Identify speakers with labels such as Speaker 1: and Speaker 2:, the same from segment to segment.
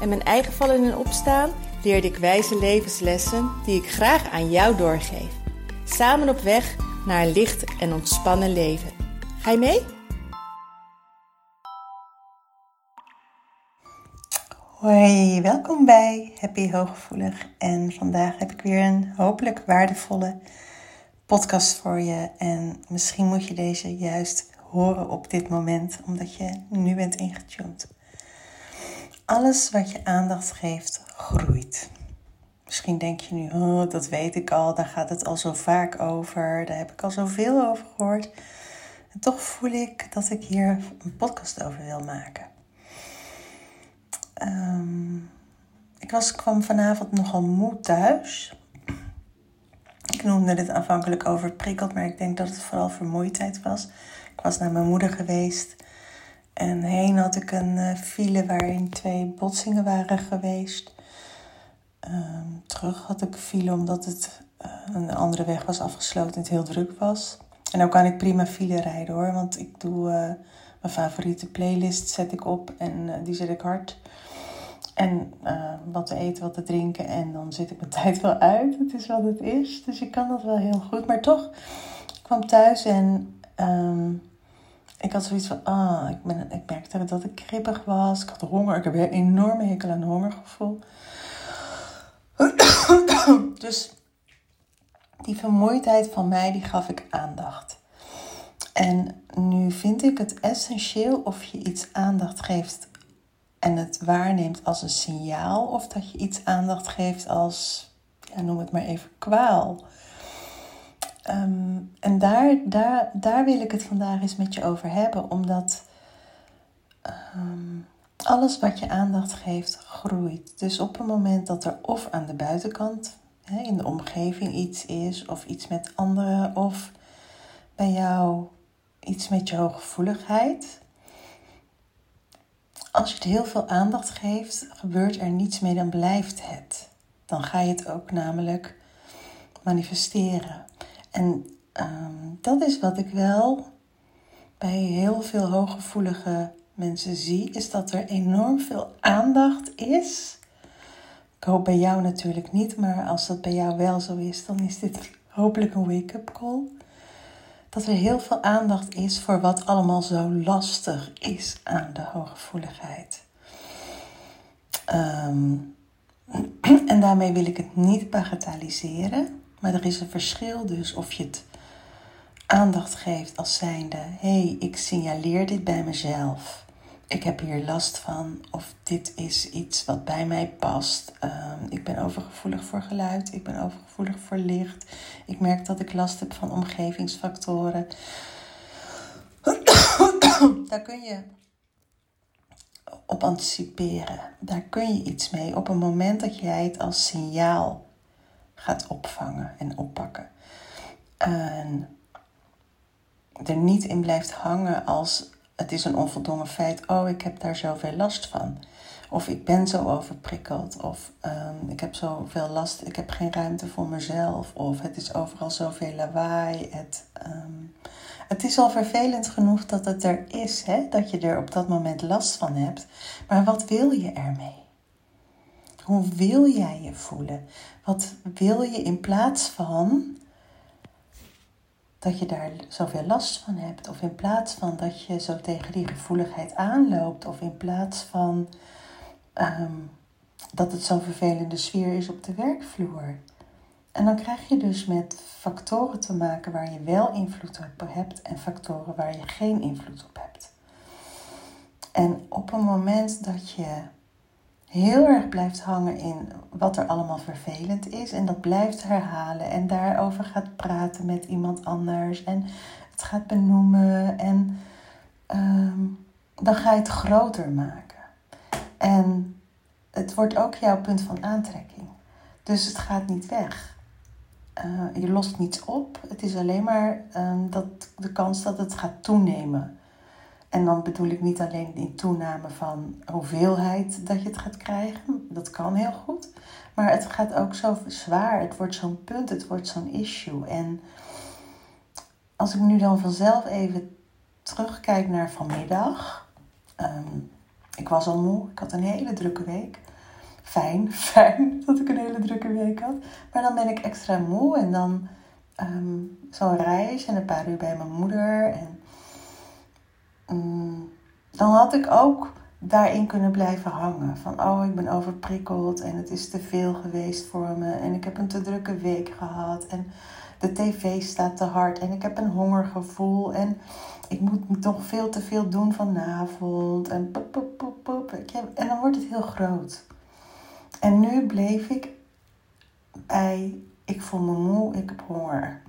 Speaker 1: en mijn eigen vallen en opstaan leerde ik wijze levenslessen die ik graag aan jou doorgeef. Samen op weg naar een licht en ontspannen leven. Ga je mee?
Speaker 2: Hoi, welkom bij Happy Hooggevoelig. En vandaag heb ik weer een hopelijk waardevolle podcast voor je. En misschien moet je deze juist horen op dit moment, omdat je nu bent ingetuned. Alles wat je aandacht geeft, groeit. Misschien denk je nu, oh, dat weet ik al, daar gaat het al zo vaak over, daar heb ik al zoveel over gehoord. En toch voel ik dat ik hier een podcast over wil maken. Um, ik was, kwam vanavond nogal moe thuis. Ik noemde dit aanvankelijk overprikkeld, maar ik denk dat het vooral vermoeidheid was. Ik was naar mijn moeder geweest. En heen had ik een uh, file waarin twee botsingen waren geweest. Um, terug had ik file omdat het uh, een andere weg was afgesloten en het heel druk was. En dan kan ik prima file rijden hoor, want ik doe uh, mijn favoriete playlist zet ik op en die zet ik hard. En wat te eten, wat te drinken en dan zit ik mijn tijd wel uit. Het is wat het is, dus ik kan dat wel heel goed. Maar toch, ik kwam thuis en... Um, ik had zoiets van, ah, ik, ben, ik merkte dat ik kribbig was. Ik had honger. Ik heb een enorme hekel aan hongergevoel. dus die vermoeidheid van mij, die gaf ik aandacht. En nu vind ik het essentieel of je iets aandacht geeft en het waarneemt als een signaal, of dat je iets aandacht geeft als, ja, noem het maar even, kwaal. Um, en daar, daar, daar wil ik het vandaag eens met je over hebben, omdat um, alles wat je aandacht geeft groeit. Dus op het moment dat er of aan de buitenkant, in de omgeving iets is, of iets met anderen, of bij jou iets met je hooggevoeligheid. Als je het heel veel aandacht geeft, gebeurt er niets mee, dan blijft het. Dan ga je het ook namelijk manifesteren. En um, dat is wat ik wel bij heel veel hooggevoelige mensen zie, is dat er enorm veel aandacht is. Ik hoop bij jou natuurlijk niet, maar als dat bij jou wel zo is, dan is dit hopelijk een wake-up call. Dat er heel veel aandacht is voor wat allemaal zo lastig is aan de hooggevoeligheid. Um, en daarmee wil ik het niet bagatelliseren. Maar er is een verschil dus of je het aandacht geeft als zijnde: hé, hey, ik signaleer dit bij mezelf. Ik heb hier last van, of dit is iets wat bij mij past. Um, ik ben overgevoelig voor geluid, ik ben overgevoelig voor licht. Ik merk dat ik last heb van omgevingsfactoren. Daar kun je op anticiperen. Daar kun je iets mee op een moment dat jij het als signaal gaat opvangen en oppakken. En er niet in blijft hangen als het is een onvoldongen feit. Oh, ik heb daar zoveel last van. Of ik ben zo overprikkeld. Of um, ik heb zoveel last. Ik heb geen ruimte voor mezelf. Of het is overal zoveel lawaai. Het, um, het is al vervelend genoeg dat het er is. Hè? Dat je er op dat moment last van hebt. Maar wat wil je ermee? Hoe wil jij je voelen? Wat wil je in plaats van dat je daar zoveel last van hebt? Of in plaats van dat je zo tegen die gevoeligheid aanloopt? Of in plaats van um, dat het zo'n vervelende sfeer is op de werkvloer? En dan krijg je dus met factoren te maken waar je wel invloed op hebt en factoren waar je geen invloed op hebt. En op een moment dat je heel erg blijft hangen in wat er allemaal vervelend is. En dat blijft herhalen en daarover gaat praten met iemand anders. En het gaat benoemen. En um, dan ga je het groter maken. En het wordt ook jouw punt van aantrekking. Dus het gaat niet weg. Uh, je lost niets op. Het is alleen maar um, dat, de kans dat het gaat toenemen. En dan bedoel ik niet alleen in toename van hoeveelheid dat je het gaat krijgen. Dat kan heel goed. Maar het gaat ook zo zwaar. Het wordt zo'n punt, het wordt zo'n issue. En als ik nu dan vanzelf even terugkijk naar vanmiddag. Um, ik was al moe, ik had een hele drukke week. Fijn, fijn dat ik een hele drukke week had. Maar dan ben ik extra moe en dan um, zo'n reis en een paar uur bij mijn moeder. En um, dan had ik ook daarin kunnen blijven hangen. Van oh, ik ben overprikkeld en het is te veel geweest voor me. En ik heb een te drukke week gehad. En de tv staat te hard en ik heb een hongergevoel. En ik moet nog veel te veel doen vanavond. En, pop, pop, pop, pop. en dan wordt het heel groot. En nu bleef ik bij, ik voel me moe, ik heb honger.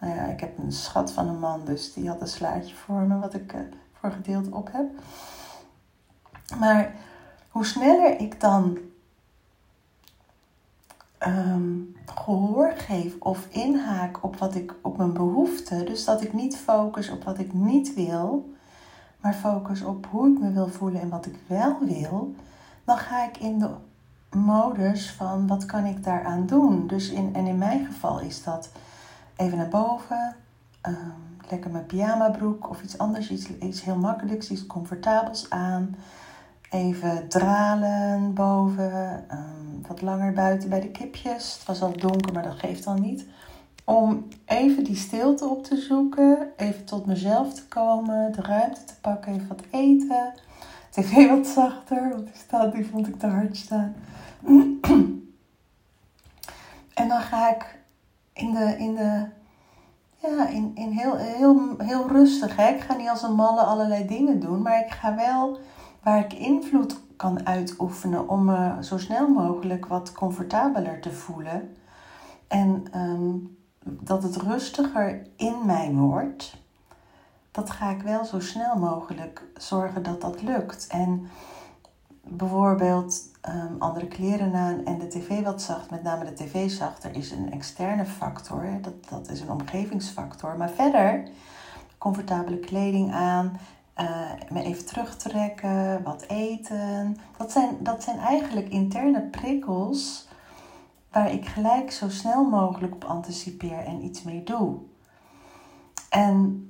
Speaker 2: Nou ja, ik heb een schat van een man, dus die had een slaatje voor me, wat ik uh, voor gedeelte op heb. Maar hoe sneller ik dan um, gehoor geef of inhaak op, wat ik, op mijn behoeften, dus dat ik niet focus op wat ik niet wil, maar focus op hoe ik me wil voelen en wat ik wel wil, dan ga ik in de modus van wat kan ik daaraan doen. Dus in, en in mijn geval is dat even naar boven, um, lekker mijn pyjama broek of iets anders, iets, iets heel makkelijks, iets comfortabels aan. Even dralen boven, um, wat langer buiten bij de kipjes. Het was al donker, maar dat geeft dan niet. Om even die stilte op te zoeken, even tot mezelf te komen, de ruimte te pakken, even wat eten. TV wat zachter, want die, staat, die vond ik te hard staan. en dan ga ik in de, in de ja, in, in heel, heel, heel rustig. Hè? Ik ga niet als een malle allerlei dingen doen, maar ik ga wel waar ik invloed kan uitoefenen om me zo snel mogelijk wat comfortabeler te voelen. En ehm, dat het rustiger in mij wordt, dat ga ik wel zo snel mogelijk zorgen dat dat lukt. En bijvoorbeeld um, andere kleren aan en de tv wat zacht, met name de tv zachter, is een externe factor. Dat, dat is een omgevingsfactor. Maar verder, comfortabele kleding aan, uh, me even terugtrekken, wat eten. Dat zijn, dat zijn eigenlijk interne prikkels waar ik gelijk zo snel mogelijk op anticipeer en iets mee doe. En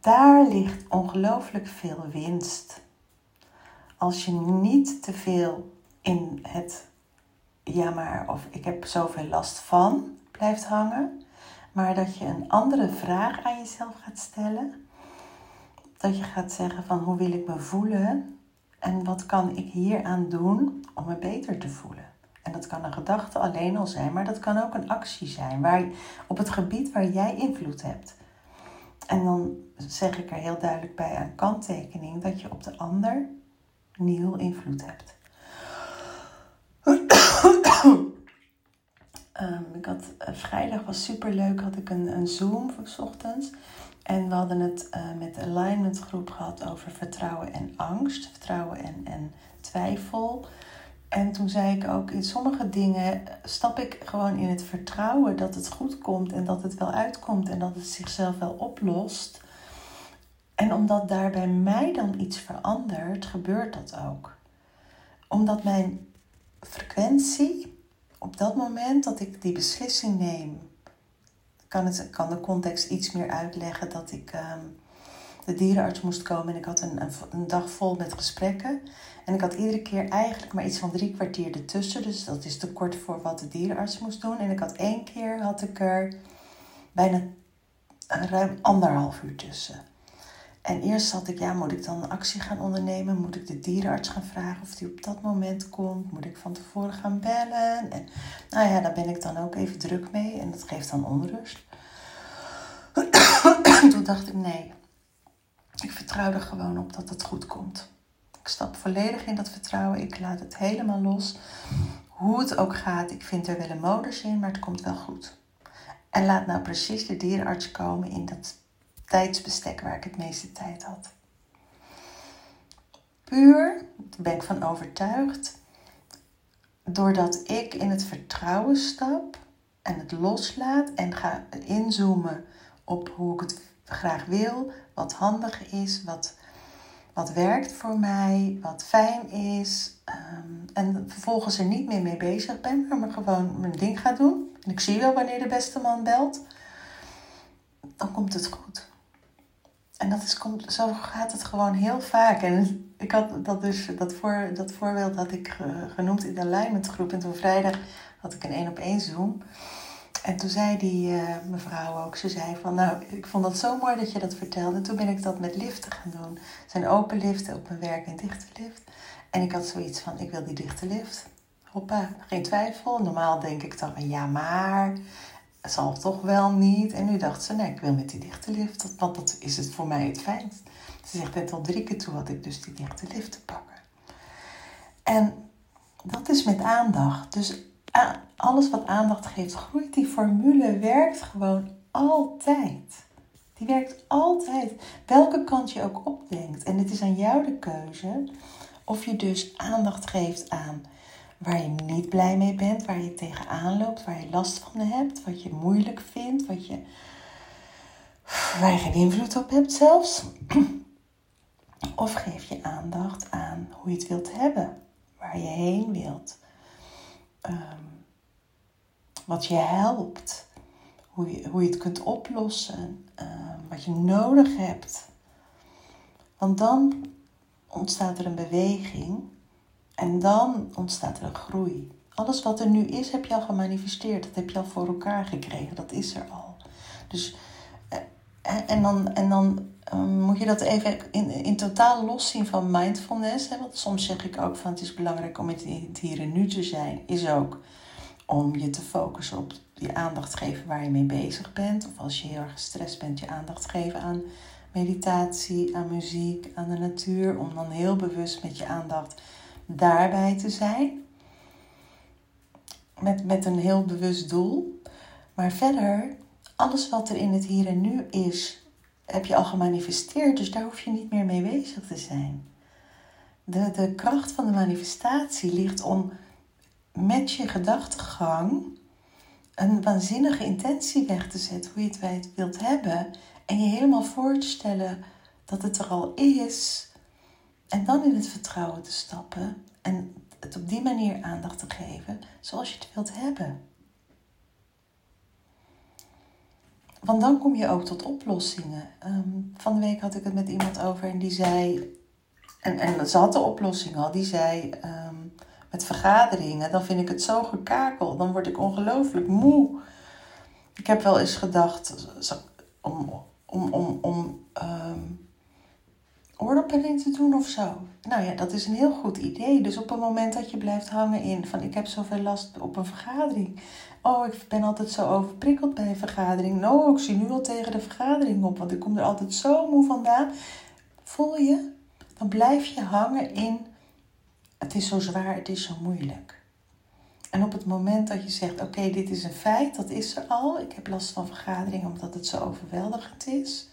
Speaker 2: daar ligt ongelooflijk veel winst. Als je niet te veel in het ja maar of ik heb zoveel last van blijft hangen, maar dat je een andere vraag aan jezelf gaat stellen dat je gaat zeggen van hoe wil ik me voelen en wat kan ik hieraan doen om me beter te voelen. En dat kan een gedachte alleen al zijn, maar dat kan ook een actie zijn waar, op het gebied waar jij invloed hebt. En dan zeg ik er heel duidelijk bij aan kanttekening dat je op de ander nul invloed hebt. um, ik had, uh, vrijdag was super leuk, had ik een, een Zoom voor ochtends. En we hadden het uh, met de alignment groep gehad over vertrouwen en angst, vertrouwen en, en twijfel. En toen zei ik ook, in sommige dingen stap ik gewoon in het vertrouwen dat het goed komt en dat het wel uitkomt en dat het zichzelf wel oplost. En omdat daar bij mij dan iets verandert, gebeurt dat ook. Omdat mijn frequentie op dat moment dat ik die beslissing neem kan, het, kan de context iets meer uitleggen dat ik ehm, de dierenarts moest komen en ik had een, een, dag vol met gesprekken. En ik had iedere keer eigenlijk maar iets van drie kwartier ertussen, dus dat is te kort voor wat de dierenarts moest doen. En ik had één keer had ik er bijna ruim anderhalf uur tussen. En eerst zat ik, ja, moet ik dan actie gaan ondernemen? Moet ik de dierenarts gaan vragen of die op dat moment komt? Moet ik van tevoren gaan bellen? En nou ja, daar ben ik dan ook even druk mee en dat geeft dan onrust. Toen dacht ik, nee, ik vertrouw er gewoon op dat het goed komt. Ik stap volledig in dat vertrouwen. Ik laat het helemaal los. Hoe het ook gaat, ik vind er wel een modus in, maar het komt wel goed. En laat nou precies de dierenarts komen in dat tijdsbestek waar ik het meeste tijd had. Puur, daar ben ik van overtuigd, doordat ik in het vertrouwen stap en het loslaat en ga inzoomen op hoe ik het graag wil, wat handig is, wat, wat werkt voor mij, wat fijn is. Ehm, en vervolgens er niet meer mee bezig ben, maar gewoon mijn ding ga doen. En ik zie wel wanneer de beste man belt. Dan komt het goed. En dat is, komt, zo gaat het gewoon heel vaak. En ik had dat dus, dat, voor, dat voorbeeld had ik genoemd in de alignment groep. En toen vrijdag had ik een één op één Zoom. En toen zei die uh, mevrouw ook, ze zei van, nou, ik vond dat zo mooi dat je dat vertelde. En toen ben ik dat met liften gaan doen. Het zijn open liften op mijn werk en dichte lift. En ik had zoiets van, ik wil die dichte lift. Hoppa, geen twijfel. Normaal denk ik dan, ja maar, het zal toch wel niet. En nu dacht ze, nee, ik wil met die dichte lift, want dat is het voor mij het fijnst. Ze zegt net al drie keer toe had ik dus die dichte lift te pakken. En dat is met aandacht. Dus alles wat aandacht geeft groeit. Die formule werkt gewoon altijd. Die werkt altijd. Welke kant je ook opdenkt. En het is aan jou de keuze of je dus aandacht geeft aan waar je niet blij mee bent, waar je tegenaan loopt, waar je last van hebt, wat je moeilijk vindt, wat je, waar je geen invloed op hebt zelfs. Of geef je aandacht aan hoe je het wilt hebben, waar je heen wilt, um, wat je helpt, hoe je, hoe je het kunt oplossen, um, wat je nodig hebt. Want dan ontstaat er een beweging en dan ontstaat er een groei. Alles wat er nu is, heb je al gemanifesteerd. Dat heb je al voor elkaar gekregen. Dat is er al. Dus, eh, en dan, en dan um, moet je dat even in, in totaal loszien van mindfulness. Hè? Want soms zeg ik ook van het is belangrijk om in het hier en nu te zijn. Is ook om je te focussen op je aandacht geven waar je mee bezig bent. Of als je heel erg gestrest bent, je aandacht geven aan meditatie, aan muziek, aan de natuur. Om dan heel bewust met je aandacht daarbij te zijn. Met, met een heel bewust doel. Maar verder, alles wat er in het hier en nu is, heb je al gemanifesteerd. Dus daar hoef je niet meer mee bezig te zijn. De, de kracht van de manifestatie ligt om met je gedachtegang een waanzinnige intentie weg te zetten, hoe je het wilt hebben. En je helemaal voor te stellen dat het er al is. En dan in het vertrouwen te stappen en het op die manier aandacht te geven zoals je het wilt hebben. Want dan kom je ook tot oplossingen. Um, van de week had ik het met iemand over en die zei. En, en ze had de oplossing al. Die zei: ehm, Met vergaderingen, dan vind ik het zo gekakel. Dan word ik ongelooflijk moe. Ik heb wel eens gedacht om, om, om, om um, oordoppelling te doen of zo. Nou ja, dat is een heel goed idee. Dus op het moment dat je blijft hangen in van ik heb zoveel last op een vergadering. Oh, ik ben altijd zo overprikkeld bij een vergadering. Nou, ik zie nu al tegen de vergadering op, want ik kom er altijd zo moe vandaan. Voel je? Dan blijf je hangen in het is zo zwaar, het is zo moeilijk. En op het moment dat je zegt, oké, dit is een feit, dat is er al. Ik heb last van vergaderingen omdat het zo overweldigend is.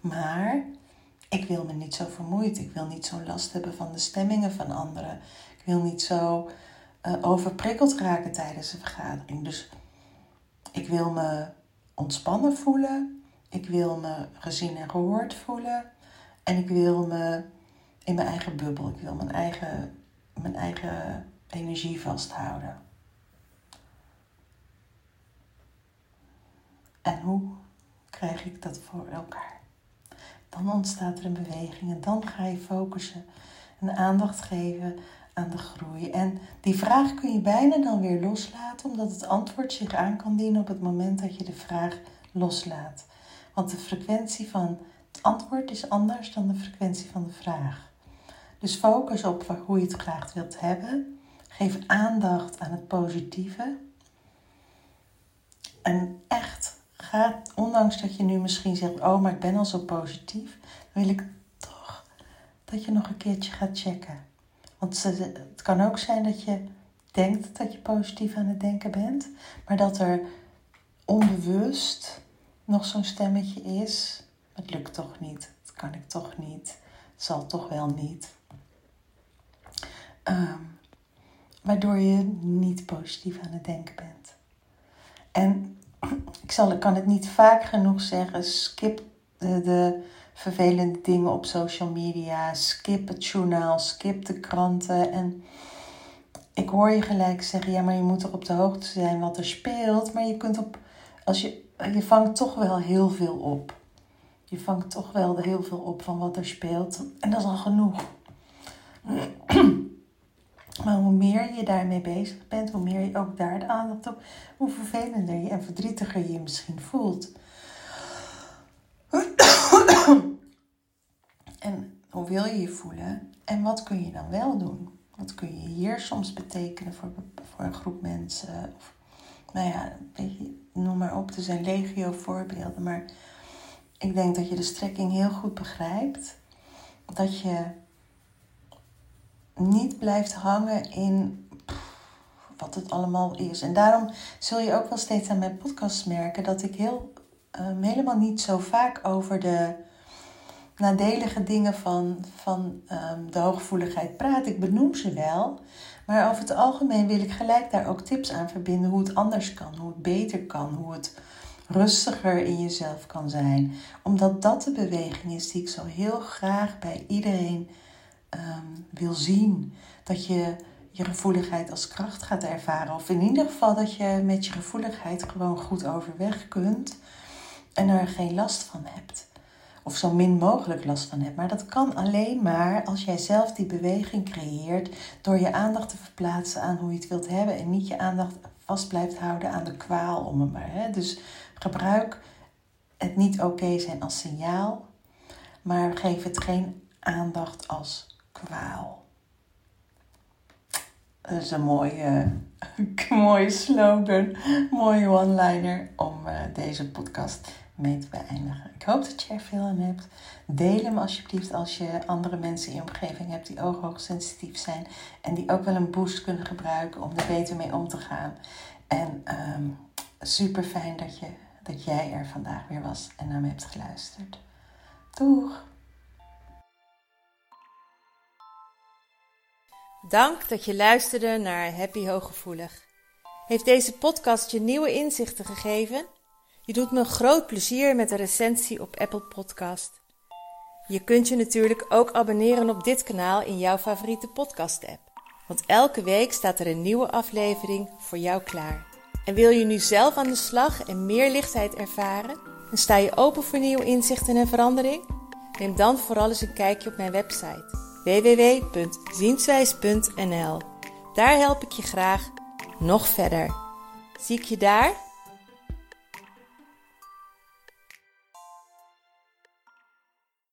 Speaker 2: Maar ik wil me niet zo vermoeid. Ik wil niet zo last hebben van de stemmingen van anderen. Ik wil niet zo uh, overprikkeld raken tijdens een vergadering. Dus ik wil me ontspannen voelen. Ik wil me gezien en gehoord voelen. En ik wil me in mijn eigen bubbel. Ik wil mijn eigen, mijn eigen energie vasthouden. En hoe krijg ik dat voor elkaar? Dan ontstaat er een beweging en dan ga je focussen en aandacht geven aan de groei. En die vraag kun je bijna dan weer loslaten, omdat het antwoord zich aan kan dienen op het moment dat je de vraag loslaat. Want de frequentie van het antwoord is anders dan de frequentie van de vraag. Dus focus op hoe je het graag wilt hebben. Geef aandacht aan het positieve. En echt Ondanks dat je nu misschien zegt, oh, maar ik ben al zo positief, wil ik toch dat je nog een keertje gaat checken. Want het kan ook zijn dat je denkt dat je positief aan het denken bent, maar dat er onbewust nog zo'n stemmetje is. Het lukt toch niet, het kan ik toch niet, het zal toch wel niet. Um, waardoor je niet positief aan het denken bent. En ik zal, ik kan het niet vaak genoeg zeggen, skip de, de vervelende dingen op social media, skip het journaal, skip de kranten en ik hoor je gelijk zeggen, ja, maar je moet er op de hoogte zijn wat er speelt. Maar je kunt op, als je, je vangt toch wel heel veel op. Je vangt toch wel heel veel op van wat er speelt. En dat is al genoeg. Maar hoe meer je daarmee bezig bent, hoe meer je ook daar de aandacht op, hoe vervelender je en verdrietiger je je misschien voelt. En hoe wil je je voelen? En wat kun je dan wel doen? Wat kun je hier soms betekenen voor, voor een groep mensen? Of, nou ja, noem maar op. Er zijn legio voorbeelden. Maar ik denk dat je de strekking heel goed begrijpt. Dat je niet blijft hangen in wat het allemaal is. En daarom zul je ook wel steeds aan mijn podcast merken dat ik heel, um, helemaal niet zo vaak over de nadelige dingen van, van um, de hooggevoeligheid praat. Ik benoem ze wel. Maar over het algemeen wil ik gelijk daar ook tips aan verbinden hoe het anders kan, hoe het beter kan, hoe het rustiger in jezelf kan zijn. Omdat dat de beweging is die ik zo heel graag bij iedereen um, wil zien. Dat je je gevoeligheid als kracht gaat ervaren. Of in ieder geval dat je met je gevoeligheid gewoon goed overweg kunt en er geen last van hebt of zo min mogelijk last van hebt. Maar dat kan alleen maar als jij zelf die beweging creëert door je aandacht te verplaatsen aan hoe je het wilt hebben en niet je aandacht vast blijft houden aan de kwaal om het maar. Hè? Dus gebruik het niet oké zijn als signaal, maar geef het geen aandacht als kwaal. Dat is een mooie, mooie slogan, mooie one-liner om uh, deze podcast mee te beëindigen. Ik hoop dat je er veel aan hebt. Deel hem alsjeblieft als je andere mensen in je omgeving hebt die ook hoogsensitief zijn. En die ook wel een boost kunnen gebruiken om er beter mee om te gaan. En um, super fijn dat, je, dat jij er vandaag weer was en naar me hebt geluisterd. Doeg!
Speaker 1: Dank dat je luisterde naar Happy Hooggevoelig. Heeft deze podcast je nieuwe inzichten gegeven? Je doet me groot plezier met een recensie op Apple Podcast. Je kunt je natuurlijk ook abonneren op dit kanaal in jouw favoriete podcast-app. Want elke week staat er een nieuwe aflevering voor jou klaar. En wil je nu zelf aan de slag en meer lichtheid ervaren? En sta je open voor nieuwe inzichten en verandering? Neem dan vooral eens een kijkje op mijn website www.zienswijs.nl. Daar help ik je graag nog verder. Zie ik je daar?